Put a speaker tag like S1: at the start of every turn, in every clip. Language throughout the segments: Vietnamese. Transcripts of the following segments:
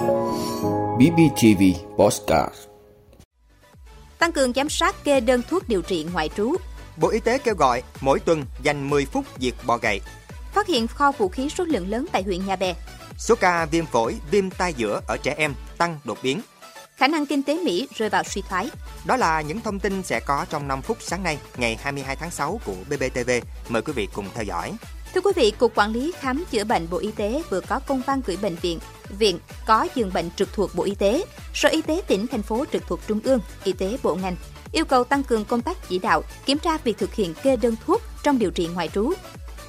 S1: BBTV Postcard
S2: Tăng cường giám sát kê đơn thuốc điều trị ngoại trú.
S3: Bộ Y tế kêu gọi mỗi tuần dành 10 phút diệt bọ gậy.
S2: Phát hiện kho vũ khí số lượng lớn tại huyện Nhà Bè.
S3: Số ca viêm phổi, viêm tai giữa ở trẻ em tăng đột biến.
S2: Khả năng kinh tế Mỹ rơi vào suy thoái.
S3: Đó là những thông tin sẽ có trong 5 phút sáng nay, ngày 22 tháng 6 của BBTV. Mời quý vị cùng theo dõi.
S2: Thưa quý vị, Cục Quản lý Khám chữa bệnh Bộ Y tế vừa có công văn gửi bệnh viện, viện có giường bệnh trực thuộc Bộ Y tế, Sở Y tế tỉnh, thành phố trực thuộc Trung ương, Y tế Bộ ngành, yêu cầu tăng cường công tác chỉ đạo, kiểm tra việc thực hiện kê đơn thuốc trong điều trị ngoại trú.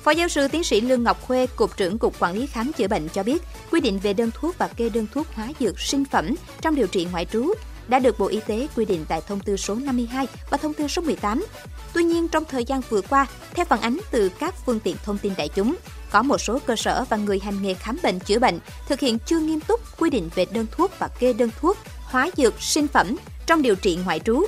S2: Phó giáo sư tiến sĩ Lương Ngọc Khuê, Cục trưởng Cục Quản lý Khám chữa bệnh cho biết, quy định về đơn thuốc và kê đơn thuốc hóa dược sinh phẩm trong điều trị ngoại trú đã được Bộ Y tế quy định tại thông tư số 52 và thông tư số 18. Tuy nhiên, trong thời gian vừa qua, theo phản ánh từ các phương tiện thông tin đại chúng, có một số cơ sở và người hành nghề khám bệnh chữa bệnh thực hiện chưa nghiêm túc quy định về đơn thuốc và kê đơn thuốc, hóa dược, sinh phẩm trong điều trị ngoại trú.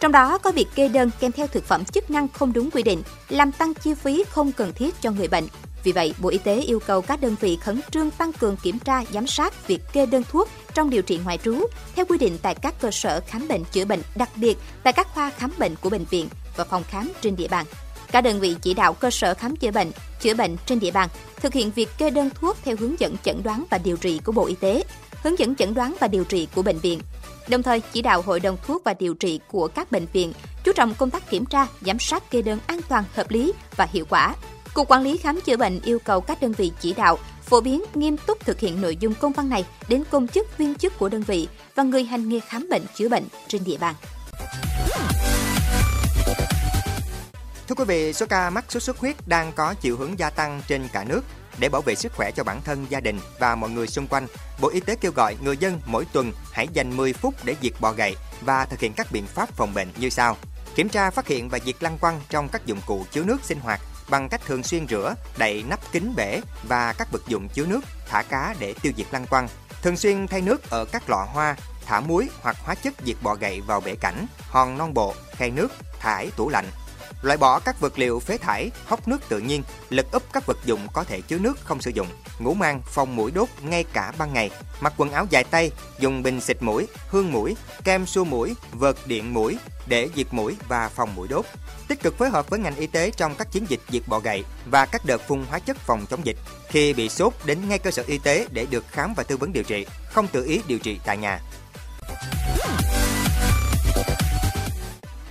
S2: Trong đó có việc kê đơn kèm theo thực phẩm chức năng không đúng quy định, làm tăng chi phí không cần thiết cho người bệnh. Vì vậy, Bộ Y tế yêu cầu các đơn vị khẩn trương tăng cường kiểm tra, giám sát việc kê đơn thuốc trong điều trị ngoại trú theo quy định tại các cơ sở khám bệnh chữa bệnh, đặc biệt tại các khoa khám bệnh của bệnh viện và phòng khám trên địa bàn. Các đơn vị chỉ đạo cơ sở khám chữa bệnh, chữa bệnh trên địa bàn thực hiện việc kê đơn thuốc theo hướng dẫn chẩn đoán và điều trị của Bộ Y tế, hướng dẫn chẩn đoán và điều trị của bệnh viện. Đồng thời chỉ đạo hội đồng thuốc và điều trị của các bệnh viện chú trọng công tác kiểm tra, giám sát kê đơn an toàn, hợp lý và hiệu quả. Cục Quản lý Khám chữa bệnh yêu cầu các đơn vị chỉ đạo phổ biến nghiêm túc thực hiện nội dung công văn này đến công chức viên chức của đơn vị và người hành nghề khám bệnh chữa bệnh trên địa bàn.
S3: Thưa quý vị, số ca mắc sốt xuất huyết đang có chiều hướng gia tăng trên cả nước. Để bảo vệ sức khỏe cho bản thân, gia đình và mọi người xung quanh, Bộ Y tế kêu gọi người dân mỗi tuần hãy dành 10 phút để diệt bọ gậy và thực hiện các biện pháp phòng bệnh như sau. Kiểm tra phát hiện và diệt lăng quăng trong các dụng cụ chứa nước sinh hoạt bằng cách thường xuyên rửa, đậy nắp kính bể và các vật dụng chứa nước, thả cá để tiêu diệt lăng quăng. Thường xuyên thay nước ở các lọ hoa, thả muối hoặc hóa chất diệt bọ gậy vào bể cảnh, hòn non bộ, khay nước, thải tủ lạnh. Loại bỏ các vật liệu phế thải, hốc nước tự nhiên, lật úp các vật dụng có thể chứa nước không sử dụng, ngủ mang, phòng mũi đốt ngay cả ban ngày, mặc quần áo dài tay, dùng bình xịt mũi, hương mũi, kem xua mũi, vợt điện mũi để diệt mũi và phòng mũi đốt. Tích cực phối hợp với ngành y tế trong các chiến dịch diệt bọ gậy và các đợt phun hóa chất phòng chống dịch. Khi bị sốt đến ngay cơ sở y tế để được khám và tư vấn điều trị, không tự ý điều trị tại nhà.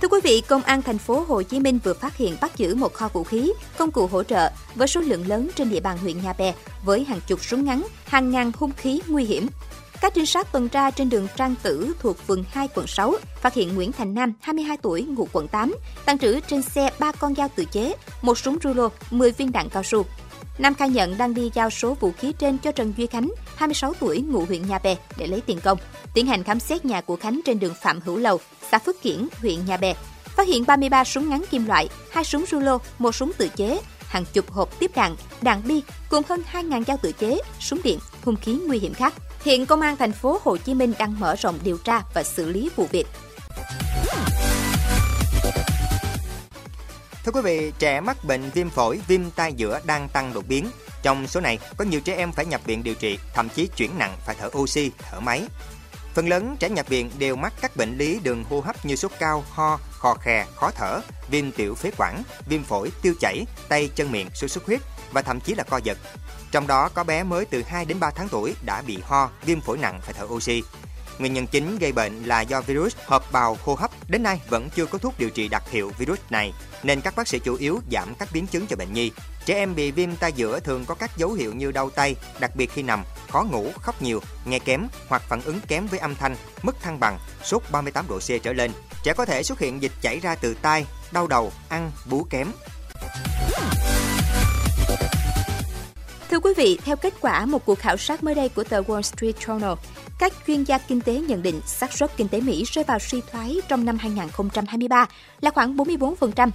S2: Thưa quý vị, Công an thành phố Hồ Chí Minh vừa phát hiện bắt giữ một kho vũ khí, công cụ hỗ trợ với số lượng lớn trên địa bàn huyện Nhà Bè với hàng chục súng ngắn, hàng ngàn hung khí nguy hiểm. Các trinh sát tuần tra trên đường Trang Tử thuộc phường 2 quận 6 phát hiện Nguyễn Thành Nam, 22 tuổi, ngụ quận 8, tăng trữ trên xe 3 con dao tự chế, một súng rulo, 10 viên đạn cao su. Nam khai nhận đang đi giao số vũ khí trên cho Trần Duy Khánh, 26 tuổi, ngụ huyện Nhà Bè để lấy tiền công. Tiến hành khám xét nhà của Khánh trên đường Phạm Hữu Lầu, xã Phước Kiển, huyện Nhà Bè. Phát hiện 33 súng ngắn kim loại, hai súng rulo, một súng tự chế, hàng chục hộp tiếp đạn, đạn bi cùng hơn 2.000 dao tự chế, súng điện, hung khí nguy hiểm khác. Hiện công an thành phố Hồ Chí Minh đang mở rộng điều tra và xử lý vụ việc.
S3: Thưa quý vị, trẻ mắc bệnh viêm phổi, viêm tai giữa đang tăng đột biến. Trong số này, có nhiều trẻ em phải nhập viện điều trị, thậm chí chuyển nặng phải thở oxy, thở máy. Phần lớn trẻ nhập viện đều mắc các bệnh lý đường hô hấp như sốt cao, ho, khò khè, khó thở, viêm tiểu phế quản, viêm phổi, tiêu chảy, tay chân miệng, sốt xuất huyết và thậm chí là co giật. Trong đó có bé mới từ 2 đến 3 tháng tuổi đã bị ho, viêm phổi nặng phải thở oxy. Nguyên nhân chính gây bệnh là do virus hợp bào hô hấp. Đến nay vẫn chưa có thuốc điều trị đặc hiệu virus này, nên các bác sĩ chủ yếu giảm các biến chứng cho bệnh nhi. Trẻ em bị viêm tai giữa thường có các dấu hiệu như đau tay, đặc biệt khi nằm, khó ngủ, khóc nhiều, nghe kém hoặc phản ứng kém với âm thanh, mất thăng bằng, sốt 38 độ C trở lên. Trẻ có thể xuất hiện dịch chảy ra từ tai, đau đầu, ăn, bú kém.
S2: Thưa quý vị, theo kết quả một cuộc khảo sát mới đây của tờ Wall Street Journal, các chuyên gia kinh tế nhận định xác suất kinh tế Mỹ rơi vào suy thoái trong năm 2023 là khoảng 44%.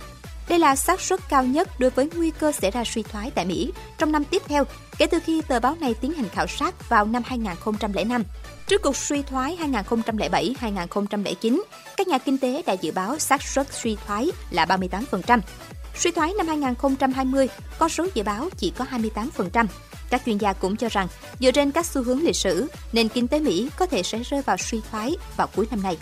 S2: Đây là xác suất cao nhất đối với nguy cơ xảy ra suy thoái tại Mỹ trong năm tiếp theo kể từ khi tờ báo này tiến hành khảo sát vào năm 2005. Trước cuộc suy thoái 2007-2009, các nhà kinh tế đã dự báo xác suất suy thoái là 38%. Suy thoái năm 2020, con số dự báo chỉ có 28%. Các chuyên gia cũng cho rằng, dựa trên các xu hướng lịch sử, nền kinh tế Mỹ có thể sẽ rơi vào suy thoái vào cuối năm nay.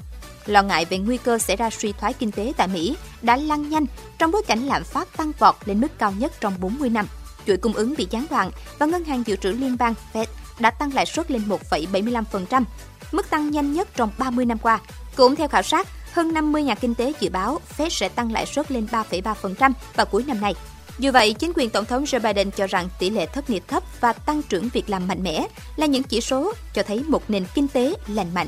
S2: Lo ngại về nguy cơ xảy ra suy thoái kinh tế tại Mỹ đã lăn nhanh trong bối cảnh lạm phát tăng vọt lên mức cao nhất trong 40 năm. Chuỗi cung ứng bị gián đoạn và Ngân hàng Dự trữ Liên bang Fed đã tăng lãi suất lên 1,75%, mức tăng nhanh nhất trong 30 năm qua. Cũng theo khảo sát, hơn 50 nhà kinh tế dự báo Fed sẽ tăng lãi suất lên 3,3% vào cuối năm nay. Dù vậy, chính quyền Tổng thống Joe Biden cho rằng tỷ lệ thất nghiệp thấp và tăng trưởng việc làm mạnh mẽ là những chỉ số cho thấy một nền kinh tế lành mạnh.